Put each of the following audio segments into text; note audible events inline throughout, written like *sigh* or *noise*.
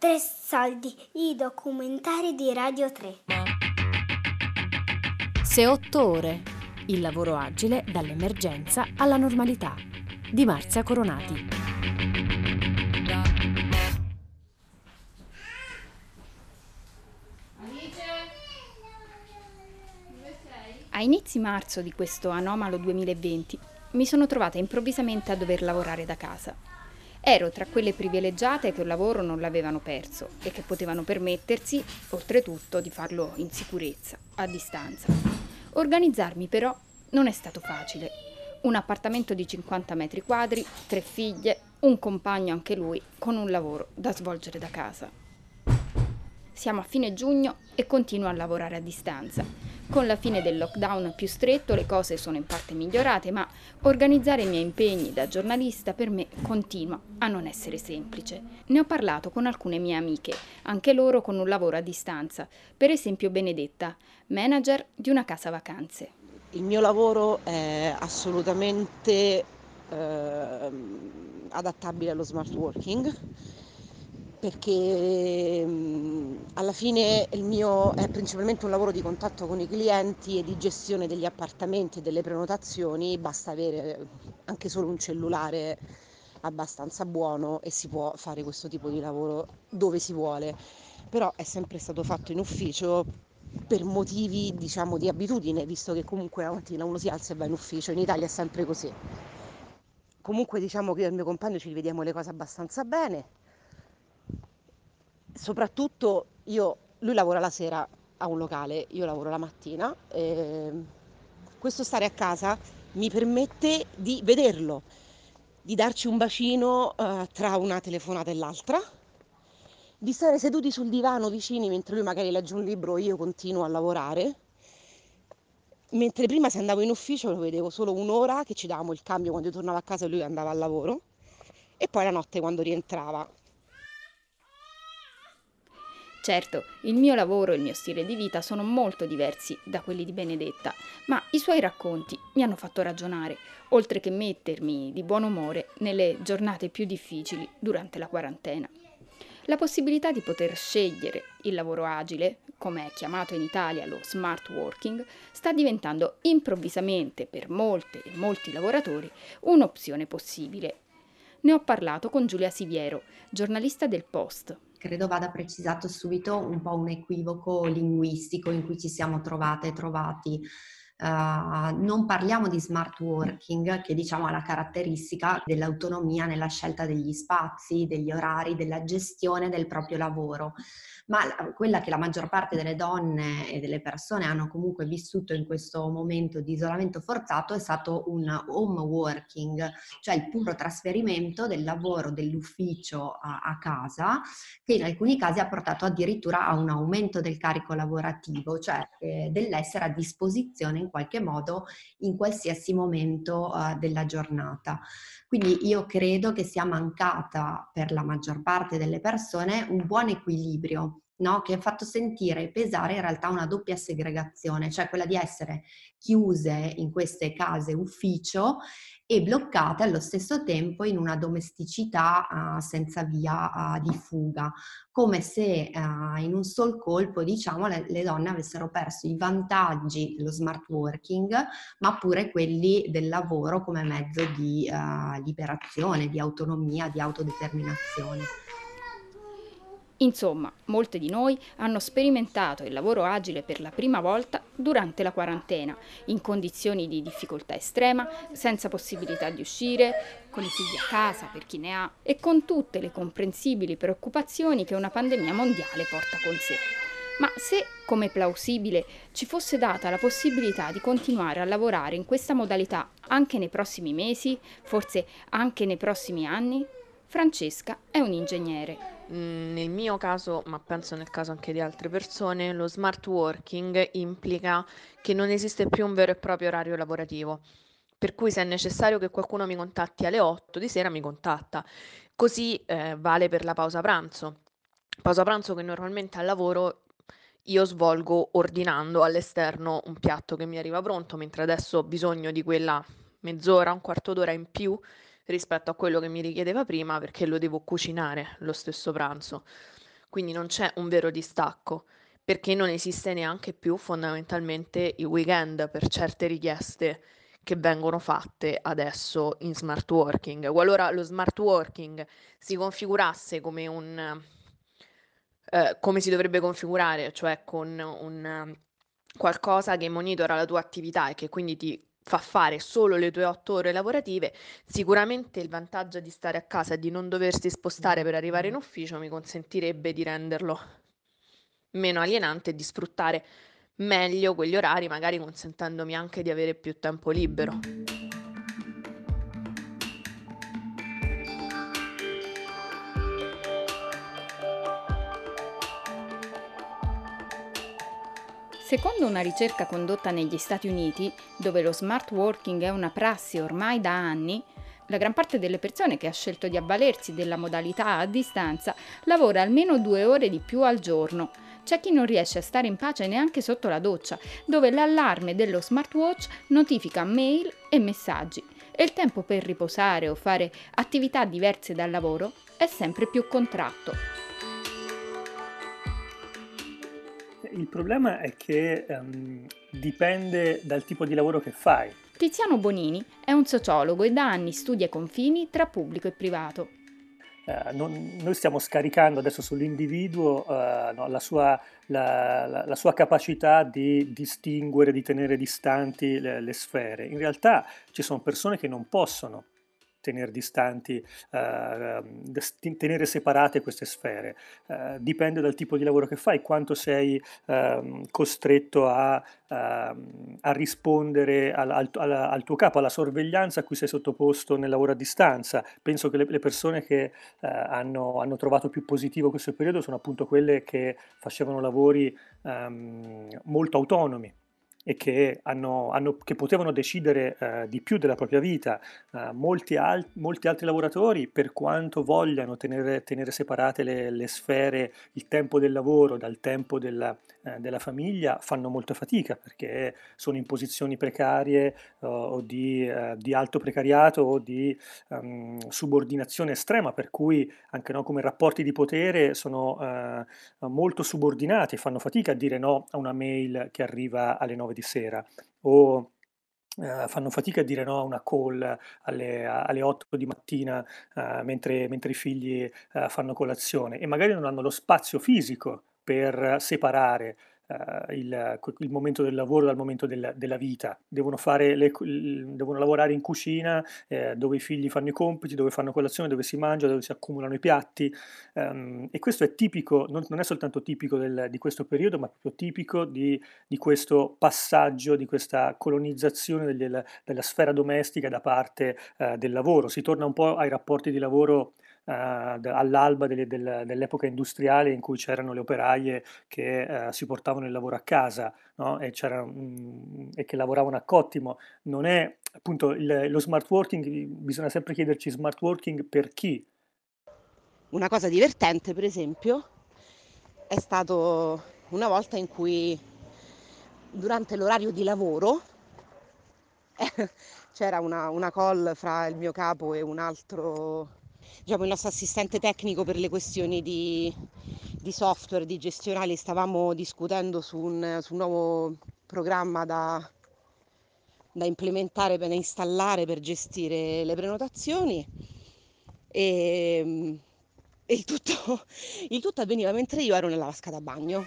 Tre soldi, i documentari di Radio 3. Se otto ore. Il lavoro agile dall'emergenza alla normalità. Di Marzia Coronati. A inizi marzo di questo anomalo 2020 mi sono trovata improvvisamente a dover lavorare da casa. Ero tra quelle privilegiate che un lavoro non l'avevano perso e che potevano permettersi, oltretutto, di farlo in sicurezza, a distanza. Organizzarmi però non è stato facile. Un appartamento di 50 metri quadri, tre figlie, un compagno anche lui, con un lavoro da svolgere da casa. Siamo a fine giugno e continuo a lavorare a distanza. Con la fine del lockdown più stretto le cose sono in parte migliorate, ma organizzare i miei impegni da giornalista per me continua a non essere semplice. Ne ho parlato con alcune mie amiche, anche loro con un lavoro a distanza, per esempio Benedetta, manager di una casa vacanze. Il mio lavoro è assolutamente eh, adattabile allo smart working perché alla fine il mio è principalmente un lavoro di contatto con i clienti e di gestione degli appartamenti e delle prenotazioni, basta avere anche solo un cellulare abbastanza buono e si può fare questo tipo di lavoro dove si vuole, però è sempre stato fatto in ufficio per motivi diciamo di abitudine, visto che comunque la mattina uno si alza e va in ufficio, in Italia è sempre così. Comunque diciamo che io e il mio compagno ci rivediamo le cose abbastanza bene, soprattutto io, lui lavora la sera a un locale, io lavoro la mattina. E questo stare a casa mi permette di vederlo, di darci un bacino uh, tra una telefonata e l'altra, di stare seduti sul divano vicini mentre lui magari legge un libro e io continuo a lavorare. Mentre prima se andavo in ufficio lo vedevo solo un'ora che ci davamo il cambio quando io tornavo a casa e lui andava al lavoro e poi la notte quando rientrava. Certo, il mio lavoro e il mio stile di vita sono molto diversi da quelli di Benedetta, ma i suoi racconti mi hanno fatto ragionare, oltre che mettermi di buon umore nelle giornate più difficili durante la quarantena. La possibilità di poter scegliere il lavoro agile, come è chiamato in Italia lo smart working, sta diventando improvvisamente per molte e molti lavoratori un'opzione possibile. Ne ho parlato con Giulia Siviero, giornalista del Post, credo vada precisato subito un po' un equivoco linguistico in cui ci siamo trovate e trovati. Uh, non parliamo di smart working, che diciamo ha la caratteristica dell'autonomia nella scelta degli spazi, degli orari, della gestione del proprio lavoro. Ma quella che la maggior parte delle donne e delle persone hanno comunque vissuto in questo momento di isolamento forzato è stato un home working, cioè il puro trasferimento del lavoro dell'ufficio a, a casa, che in alcuni casi ha portato addirittura a un aumento del carico lavorativo, cioè eh, dell'essere a disposizione in qualche modo in qualsiasi momento uh, della giornata. Quindi io credo che sia mancata per la maggior parte delle persone un buon equilibrio no? che ha fatto sentire pesare in realtà una doppia segregazione, cioè quella di essere chiuse in queste case ufficio e bloccate allo stesso tempo in una domesticità uh, senza via uh, di fuga, come se uh, in un sol colpo, diciamo, le, le, donne avessero perso i vantaggi dello smart working, ma pure quelli del lavoro come mezzo di liberazione, di autonomia, di autodeterminazione. Insomma, molte di noi hanno sperimentato il lavoro agile per la prima volta durante la quarantena, in condizioni di difficoltà estrema, senza possibilità di uscire, con i figli a casa per chi ne ha e con tutte le comprensibili preoccupazioni che una pandemia mondiale porta con sé. Ma se, come plausibile, ci fosse data la possibilità di continuare a lavorare in questa modalità anche nei prossimi mesi, forse anche nei prossimi anni, Francesca è un ingegnere Mm, nel mio caso, ma penso nel caso anche di altre persone, lo smart working implica che non esiste più un vero e proprio orario lavorativo. Per cui se è necessario che qualcuno mi contatti alle 8 di sera, mi contatta. Così eh, vale per la pausa pranzo. Pausa pranzo che normalmente al lavoro io svolgo ordinando all'esterno un piatto che mi arriva pronto, mentre adesso ho bisogno di quella mezz'ora, un quarto d'ora in più rispetto a quello che mi richiedeva prima perché lo devo cucinare lo stesso pranzo. quindi non c'è un vero distacco, perché non esiste neanche più fondamentalmente il weekend per certe richieste che vengono fatte adesso in smart working. Qualora lo smart working si configurasse come un eh, come si dovrebbe configurare, cioè con un qualcosa che monitora la tua attività e che quindi ti fa fare solo le tue otto ore lavorative, sicuramente il vantaggio di stare a casa e di non doversi spostare per arrivare in ufficio mi consentirebbe di renderlo meno alienante e di sfruttare meglio quegli orari, magari consentendomi anche di avere più tempo libero. Secondo una ricerca condotta negli Stati Uniti, dove lo smart working è una prassi ormai da anni, la gran parte delle persone che ha scelto di avvalersi della modalità a distanza lavora almeno due ore di più al giorno. C'è chi non riesce a stare in pace neanche sotto la doccia, dove l'allarme dello smartwatch notifica mail e messaggi e il tempo per riposare o fare attività diverse dal lavoro è sempre più contratto. Il problema è che um, dipende dal tipo di lavoro che fai. Tiziano Bonini è un sociologo e da anni studia i confini tra pubblico e privato. Uh, non, noi stiamo scaricando adesso sull'individuo uh, no, la, sua, la, la, la, sua, capacità di distinguere, di tenere distanti le, le sfere. In realtà ci sono persone che non possono tenere distanti, eh, tenere separate queste sfere. Eh, dipende dal tipo di lavoro che fai, quanto sei eh, costretto a, ehm, a rispondere al, al, al, tuo capo, alla sorveglianza a cui sei sottoposto nel lavoro a distanza. Penso che le, le persone che eh, hanno, hanno, trovato più positivo questo periodo sono appunto quelle che facevano lavori ehm, molto autonomi e che, hanno, hanno, che potevano decidere eh, di più della propria vita. Eh, molti, al, molti, altri lavoratori, per quanto vogliano tenere, tenere separate le, le, sfere, il tempo del lavoro dal tempo della, della famiglia, fanno molta fatica perché sono in posizioni precarie o di, eh, di, alto precariato o di um, subordinazione estrema, per cui anche no, come rapporti di potere sono eh, molto subordinati, fanno fatica a dire no a una mail che arriva alle 9 di sera o Uh, fanno fatica a dire no a una call alle, alle 8 di mattina uh, mentre, mentre, i figli uh, fanno colazione e magari non hanno lo spazio fisico per separare uh, il, il, momento del lavoro dal momento del, della vita, devono, le, devono, lavorare in cucina eh, dove i figli fanno i compiti, dove fanno colazione, dove si mangia, dove si accumulano i piatti um, e questo è tipico, non, non è soltanto tipico del, di questo periodo, ma proprio tipico di, di questo passaggio, di questa colonizzazione del, della sfera domestica da parte uh, del lavoro. Si torna un po' ai rapporti di lavoro all'alba delle, del, dell'epoca industriale in cui c'erano le operaie che uh, si portavano il lavoro a casa no? e, um, e, che lavoravano a cottimo. Non è appunto il, lo smart working, bisogna sempre chiederci smart working per chi. Una cosa divertente, per esempio, è stato una volta in cui durante l'orario di lavoro *laughs* c'era una, una, call fra il mio capo e un altro diciamo, il nostro assistente tecnico per le questioni di, di software, di gestionali, stavamo discutendo su un, su un nuovo programma da, da implementare, da installare per gestire le prenotazioni e, e il, tutto, *laughs* il tutto avveniva mentre io ero nella vasca da bagno.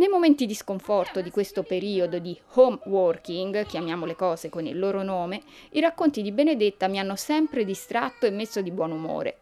Nei momenti di sconforto di questo periodo di home working, chiamiamo le cose con il loro nome, i racconti di Benedetta mi hanno sempre distratto e messo di buon umore.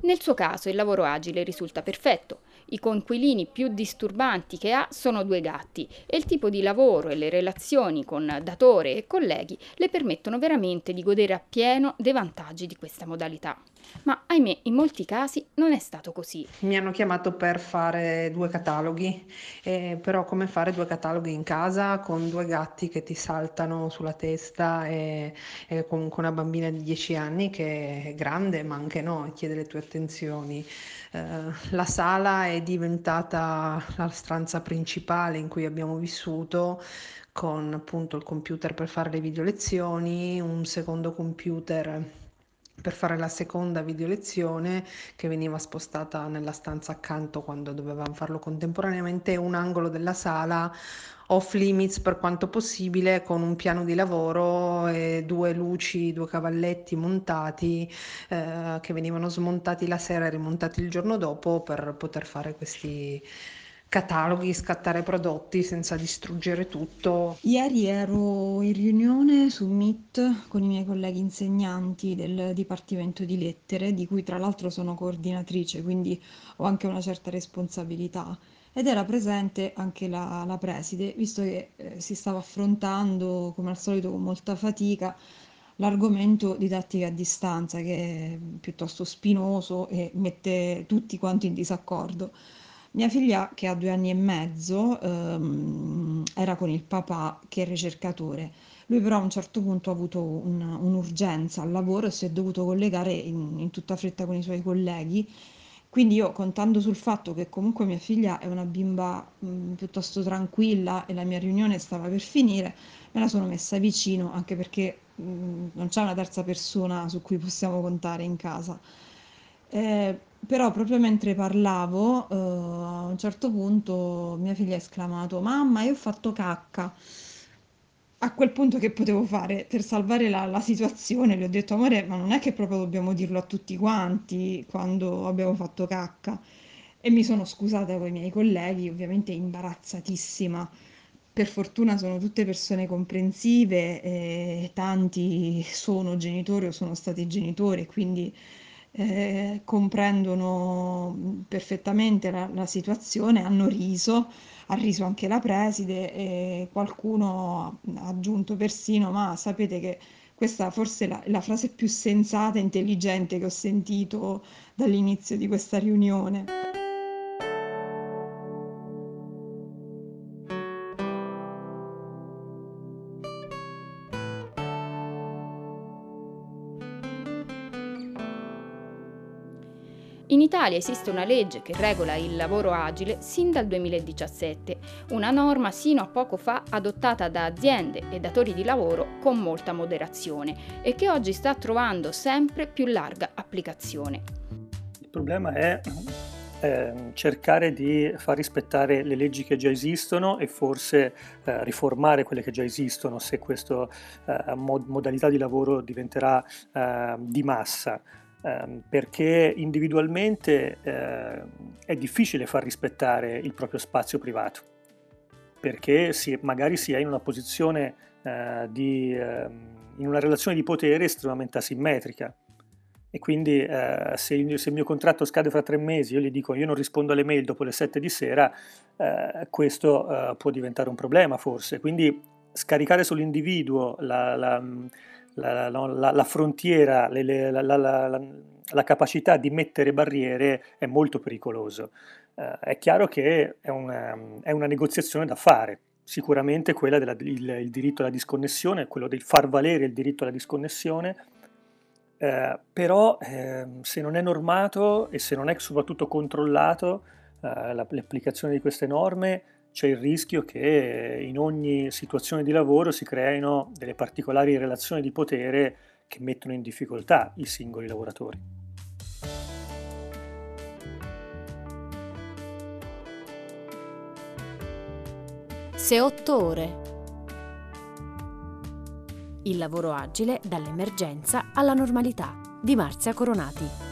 Nel suo caso il lavoro agile risulta perfetto. I conquilini più disturbanti che ha sono due gatti e il tipo di lavoro e le relazioni con datore e colleghi le permettono veramente di godere appieno dei vantaggi di questa modalità. Ma ahimè, in molti casi non è stato così. Mi hanno chiamato per fare due cataloghi, eh, però come fare due cataloghi in casa con due gatti che ti saltano sulla testa e, e comunque una bambina di 10 anni che è grande ma anche no, chiede le tue attenzioni. Eh, la sala è diventata la stanza principale in cui abbiamo vissuto con appunto il computer per fare le video lezioni, un secondo computer per fare la seconda video lezione che veniva spostata nella stanza accanto quando dovevamo farlo contemporaneamente, un angolo della sala off limits per quanto possibile con un piano di lavoro e due luci, due cavalletti montati eh, che venivano smontati la sera e rimontati il giorno dopo per poter fare questi cataloghi, scattare prodotti senza distruggere tutto. Ieri ero in riunione su Meet con i miei colleghi insegnanti del Dipartimento di Lettere, di cui tra l'altro sono coordinatrice, quindi ho anche una certa responsabilità. Ed era presente anche la, la preside, visto che eh, si stava affrontando, come al solito con molta fatica, l'argomento didattica a distanza, che è piuttosto spinoso e mette tutti quanti in disaccordo. Mia figlia, che ha due anni e mezzo, ehm, era con il papà che è ricercatore. Lui però a un certo punto ha avuto un- un'urgenza al lavoro e si è dovuto collegare in, in tutta fretta con i suoi colleghi. Quindi io, contando sul fatto che comunque mia figlia è una bimba mh, piuttosto tranquilla e la mia riunione stava per finire, me la sono messa vicino, anche perché mh, non c'è una terza persona su cui possiamo contare in casa. Eh, però proprio mentre parlavo, eh, a un certo punto mia figlia ha esclamato: Mamma, io ho fatto cacca. A quel punto che potevo fare per salvare la, la situazione, le ho detto: Amore, ma non è che proprio dobbiamo dirlo a tutti quanti quando abbiamo fatto cacca. E mi sono scusata con i miei colleghi, ovviamente imbarazzatissima. Per fortuna sono tutte persone comprensive, e tanti sono genitori o sono stati genitori, quindi eh, comprendono perfettamente la, la situazione, hanno riso, ha riso anche la preside e qualcuno ha aggiunto persino, ma sapete che questa forse è la, la frase più sensata e intelligente che ho sentito dall'inizio di questa riunione. Italia esiste una legge che regola il lavoro agile sin dal 2017, una norma sino a poco fa adottata da aziende e datori di lavoro con molta moderazione e che oggi sta trovando sempre più larga applicazione. Il problema è eh, cercare di far rispettare le leggi che già esistono e forse eh, riformare quelle che già esistono se questa eh, mod- modalità di lavoro diventerà eh, di massa ehm, perché individualmente eh, è difficile far rispettare il proprio spazio privato, perché si, magari si è in una posizione eh, di, eh, in una relazione di potere estremamente asimmetrica. E quindi eh, se, se, il, mio contratto scade fra tre mesi, io gli dico io non rispondo alle mail dopo le sette di sera, eh, questo eh, può diventare un problema forse. Quindi scaricare sull'individuo la, la la, la, la frontiera, le, le, la, capacità di mettere barriere è molto pericoloso. Uh, è chiaro che è una, è una, negoziazione da fare, sicuramente quella del diritto alla disconnessione, quello del far valere il diritto alla disconnessione, uh, però eh, se non è normato e se non è soprattutto controllato uh, l'applicazione di queste norme, c'è il rischio che in ogni situazione di lavoro si creino delle particolari relazioni di potere che mettono in difficoltà i singoli lavoratori. Se otto ore. Il lavoro agile dall'emergenza alla normalità di Marzia Coronati.